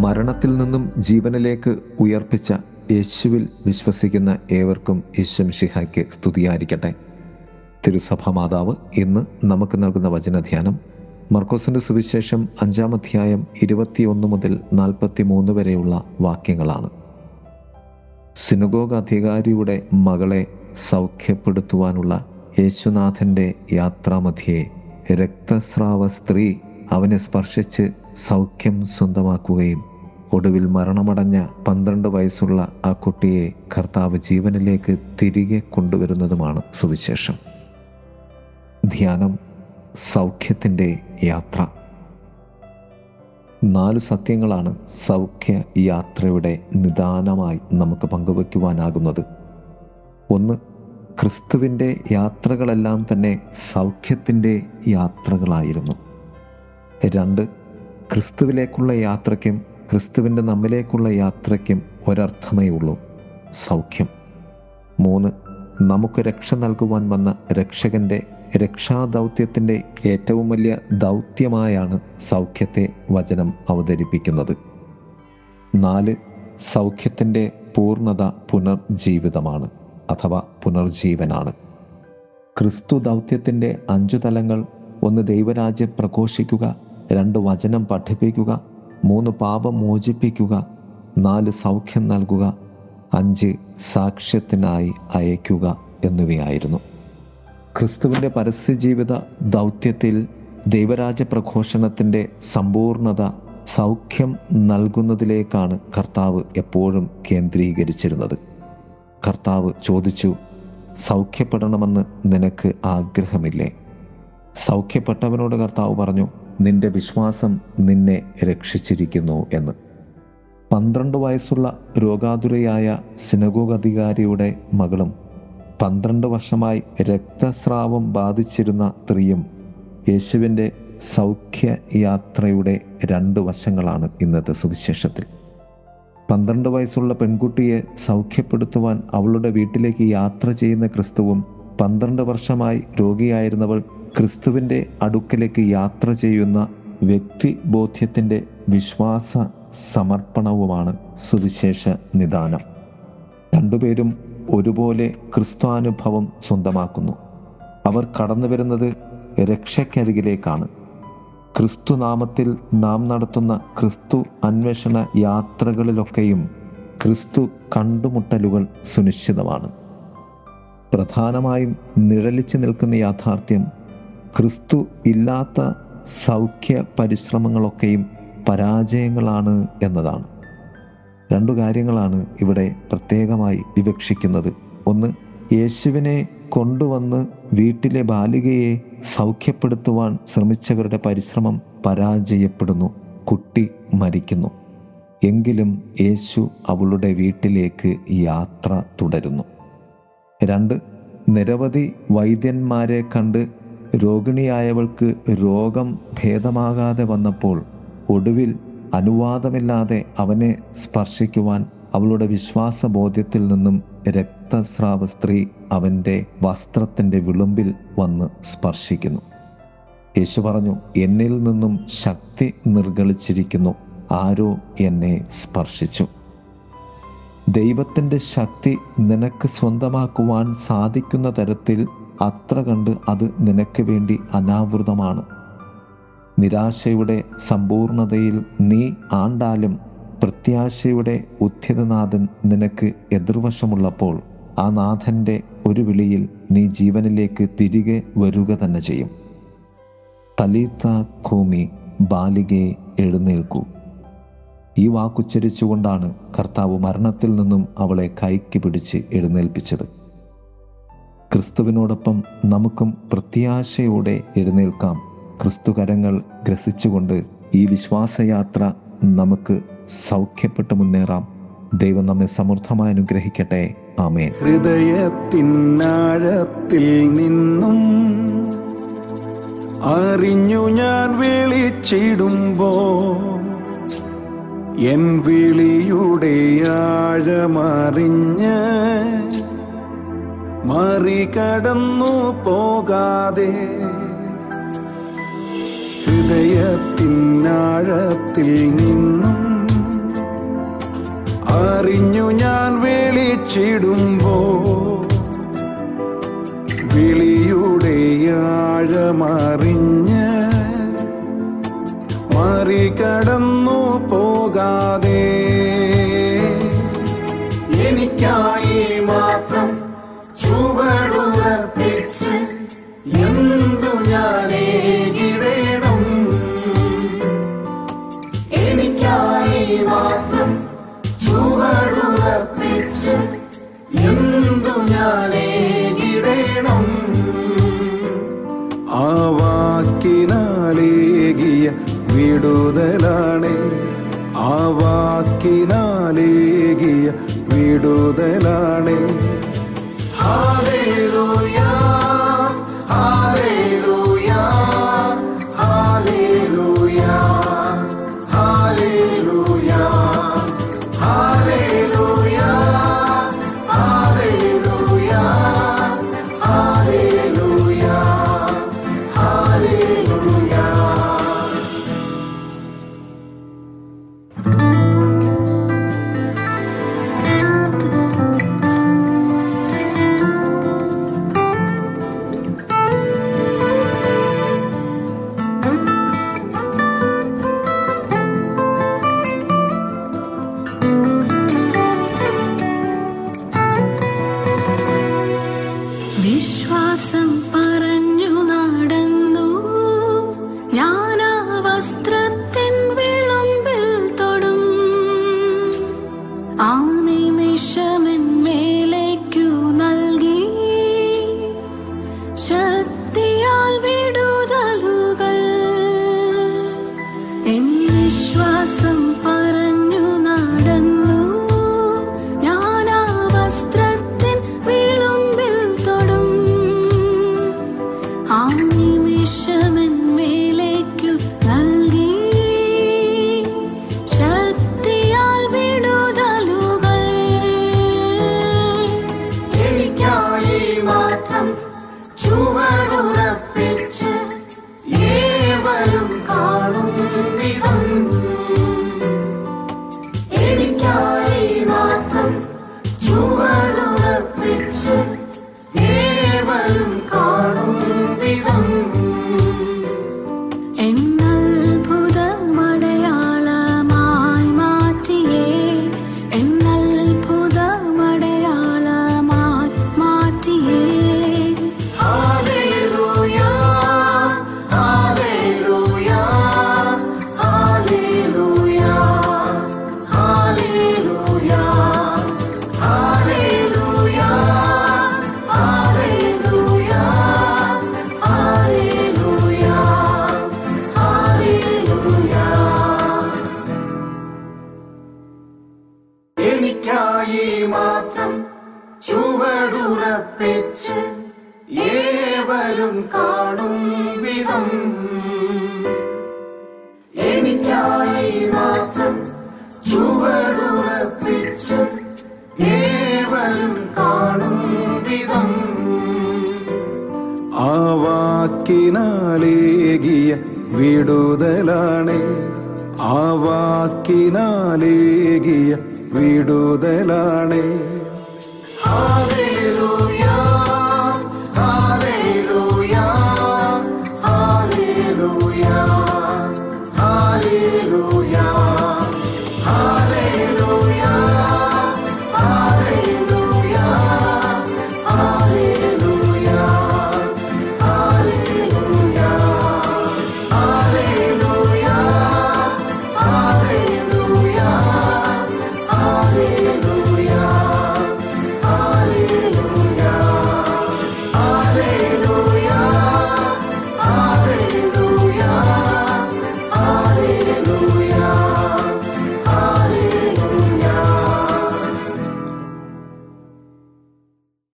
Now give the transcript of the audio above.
മരണത്തിൽ നിന്നും ജീവനിലേക്ക് ഉയർപ്പിച്ച യേശുവിൽ വിശ്വസിക്കുന്ന ഏവർക്കും യേശുമിഷിഹായ്ക്ക് സ്തുതിയായിരിക്കട്ടെ. തിരുസഭ മാതാവ് ഇന്ന് നമുക്ക് നൽകുന്ന വചനധ്യാനം മർക്കോസിന്റെ സുവിശേഷം അഞ്ചാം അധ്യായം ഇരുപത്തിയൊന്ന് മുതൽ നാൽപ്പത്തി മൂന്ന് വരെയുള്ള വാക്യങ്ങളാണ്. സിനുഗോഗ് അധികാരിയുടെ മകളെ സൗഖ്യപ്പെടുത്തുവാനുള്ള യേശുനാഥന്റെ യാത്രാമധ്യേ രക്തസ്രാവ സ്ത്രീ അവനെ സ്പർശിച്ച് സൗഖ്യം സ്വന്തമാക്കുകയും ഒടുവിൽ മരണമടഞ്ഞ പന്ത്രണ്ട് വയസ്സുള്ള ആ കുട്ടിയെ കർത്താവ് ജീവനിലേക്ക് തിരികെ കൊണ്ടുവരുന്നതുമാണ് സുവിശേഷം. ധ്യാനം സൗഖ്യത്തിന്റെ യാത്ര. നാല് സത്യങ്ങളാണ് സൗഖ്യ യാത്രയുടെ നിദാനമായി നമുക്ക് പങ്കുവയ്ക്കുവാനാകുന്നത്. ഒന്ന് ക്രിസ്തുവിന്റെ യാത്രകളെല്ലാം തന്നെ സൗഖ്യത്തിന്റെ യാത്രകളായിരുന്നു. രണ്ട് ക്രിസ്തുവിലേക്കുള്ള യാത്രയ്ക്കും ക്രിസ്തുവിന്റെ നമ്മിലേക്കുള്ള യാത്രയ്ക്കും ഒരർത്ഥമേ ഉള്ളൂ സൗഖ്യം. മൂന്ന് നമുക്ക് രക്ഷ നൽകുവാൻ വന്ന രക്ഷകന്റെ രക്ഷാദൗത്യത്തിന്റെ ഏറ്റവും വലിയ ദൗത്യമായാണ് സൗഖ്യത്തെ വചനം അവതരിപ്പിക്കുന്നത്. നാല് സൗഖ്യത്തിന്റെ പൂർണത പുനർജീവിതമാണ് അഥവാ പുനർജീവനാണ്. ക്രിസ്തു ദൗത്യത്തിന്റെ അഞ്ചു തലങ്ങൾ ഒന്ന് ദൈവരാജ്യം പ്രഘോഷിക്കുക രണ്ട് വചനം പഠിപ്പിക്കുക മൂന്ന് പാപം മോചിപ്പിക്കുക നാല് സൗഖ്യം നൽകുക അഞ്ച് സാക്ഷ്യത്തിനായി അയക്കുക എന്നിവയായിരുന്നു. ക്രിസ്തുവിന്റെ പരസ്യജീവിത ദൗത്യത്തിൽ ദൈവരാജ പ്രഘോഷണത്തിന്റെ സമ്പൂർണത സൗഖ്യം നൽകുന്നതിലേക്കാണ് കർത്താവ് എപ്പോഴും കേന്ദ്രീകരിച്ചിരുന്നത്. കർത്താവ് ചോദിച്ചു സൗഖ്യപ്പെടണമെന്ന് നിനക്ക് ആഗ്രഹമില്ലേ? സൗഖ്യപ്പെട്ടവനോട് കർത്താവ് പറഞ്ഞു നിന്റെ വിശ്വാസം നിന്നെ രക്ഷിച്ചിരിക്കുന്നു എന്ന്. പന്ത്രണ്ട് വയസ്സുള്ള രോഗാതുരയായ സിനഗോഗ് അധികാരിയുടെ മകളും പന്ത്രണ്ട് വർഷമായി രക്തസ്രാവം ബാധിച്ചിരുന്ന സ്ത്രീയും യേശുവിന്റെ സൗഖ്യ യാത്രയുടെ രണ്ട് വശങ്ങളാണ് ഇന്നത്തെ സുവിശേഷത്തിൽ. പന്ത്രണ്ട് വയസ്സുള്ള പെൺകുട്ടിയെ സൗഖ്യപ്പെടുത്തുവാൻ അവളുടെ വീട്ടിലേക്ക് യാത്ര ചെയ്യുന്ന ക്രിസ്തുവും പന്ത്രണ്ട് വർഷമായി രോഗിയായിരുന്നവൾ ക്രിസ്തുവിന്റെ അടുക്കലേക്ക് യാത്ര ചെയ്യുന്ന വ്യക്തി വ്യക്തിബോധ്യത്തിന്റെ വിശ്വാസ സമർപ്പണവുമാണ് സുവിശേഷ നിദാനം. രണ്ടുപേരും ഒരുപോലെ ക്രിസ്ത്വാനുഭവം സ്വന്തമാക്കുന്നു. അവർ കടന്നു വരുന്നത് രക്ഷയ്ക്കരികിലേക്കാണ്. ക്രിസ്തുനാമത്തിൽ നാം നടത്തുന്ന ക്രിസ്തു അന്വേഷണ യാത്രകളിലൊക്കെയും ക്രിസ്തു കണ്ടുമുട്ടലുകൾ സുനിശ്ചിതമാണ്. പ്രധാനമായും നിഴലിച്ചു നിൽക്കുന്ന യാഥാർത്ഥ്യം ക്രിസ്തു ഇല്ലാത്ത സൗഖ്യ പരിശ്രമങ്ങളൊക്കെയും പരാജയങ്ങളാണ് എന്നതാണ്. രണ്ടു കാര്യങ്ങളാണ് ഇവിടെ പ്രത്യേകമായി വിവക്ഷിക്കുന്നത്. ഒന്ന് യേശുവിനെ കൊണ്ടുവന്ന് വീട്ടിലെ ബാലികയെ സൗഖ്യപ്പെടുത്തുവാൻ ശ്രമിച്ചവരുടെ പരിശ്രമം പരാജയപ്പെടുന്നു കുട്ടി മരിക്കുന്നു. എങ്കിലും യേശു അവളുടെ വീട്ടിലേക്ക് യാത്ര തുടരുന്നു. രണ്ട് നിരവധി വൈദ്യന്മാരെ കണ്ട് രോഗിണിയായവൾക്ക് രോഗം ഭേദമാകാതെ വന്നപ്പോൾ ഒടുവിൽ അനുവാദമില്ലാതെ അവനെ സ്പർശിക്കുവാൻ അവളുടെ വിശ്വാസബോധ്യത്തിൽ നിന്നും രക്തസ്രാവ സ്ത്രീ അവന്റെ വസ്ത്രത്തിന്റെ വിളുമ്പിൽ വന്ന് സ്പർശിക്കുന്നു. യേശു പറഞ്ഞു എന്നിൽ നിന്നും ശക്തി നിർഗളിച്ചിരിക്കുന്നു. ആരോ എന്നെ സ്പർശിച്ചു. ദൈവത്തിന്റെ ശക്തി നിനക്ക് സ്വന്തമാക്കുവാൻ സാധിക്കുന്ന തരത്തിൽ അത്ര കണ്ട് അത് നിനക്ക് വേണ്ടി അനാവൃതമാണ്. നിരാശയുടെ സമ്പൂർണതയിൽ നീ ആണ്ടാലും പ്രത്യാശയുടെ ഉദ്ധിതനാഥൻ നിനക്ക് എതിർവശമുള്ളപ്പോൾ ആ നാഥന്റെ ഒരു വിളിയിൽ നീ ജീവനിലേക്ക് തിരികെ വരിക തന്നെ ചെയ്യും. തലീത്ത ഭൂമി ബാലികയെ എഴുന്നേൽക്കൂ. ഈ വാക്കുച്ചരിച്ചുകൊണ്ടാണ് കർത്താവ് മരണത്തിൽ നിന്നും അവളെ കൈക്ക് പിടിച്ച് എഴുന്നേൽപ്പിച്ചത്. ക്രിസ്തുവിനോടൊപ്പം നമുക്കും പ്രത്യാശയോടെ എഴുന്നേൽക്കാം. ക്രിസ്തുകരങ്ങൾ ഗ്രസിച്ചുകൊണ്ട് ഈ വിശ്വാസയാത്ര നമുക്ക് സൗഖ്യപ്പെട്ട് മുന്നേറാം. ദൈവം നമ്മെ സമൃദ്ധമായി അനുഗ്രഹിക്കട്ടെ. ആമേൻ. ഹൃദയത്തിനാഴത്തിൽ നിന്നും അറിഞ്ഞു ഞാൻ വിളിച്ചിടുമ്പോ എൻ വിളിയുടെ ആഴമറിഞ്ഞ് മറികടന്നു പോകാതെ ഹൃദയത്തിനാഴത്തിൽ നിന്നും അറിഞ്ഞു ഞാൻ വിളിച്ചിടുമ്പോ വിളിയുടെ ആഴമറിഞ്ഞ് മറികടന്നു പോകാതെ ആ വാക്കിനാലേകിയ വിടുതലാണേ. ആ വാക്കിനാലേകിയ വിടുതലാണ്. ഹാലേലൂയ. ഏവരും കാണും വിധം. എനിക്കായി മാത്രം ചുവടുറപ്പിച്ച് ഏവരും കാണും വിധം. ആ വാക്കിനാലേകിയ വിടുതലാണ്. ആ വാക്കിനാലേകിയ വിടുതലാണേ. Hallelujah,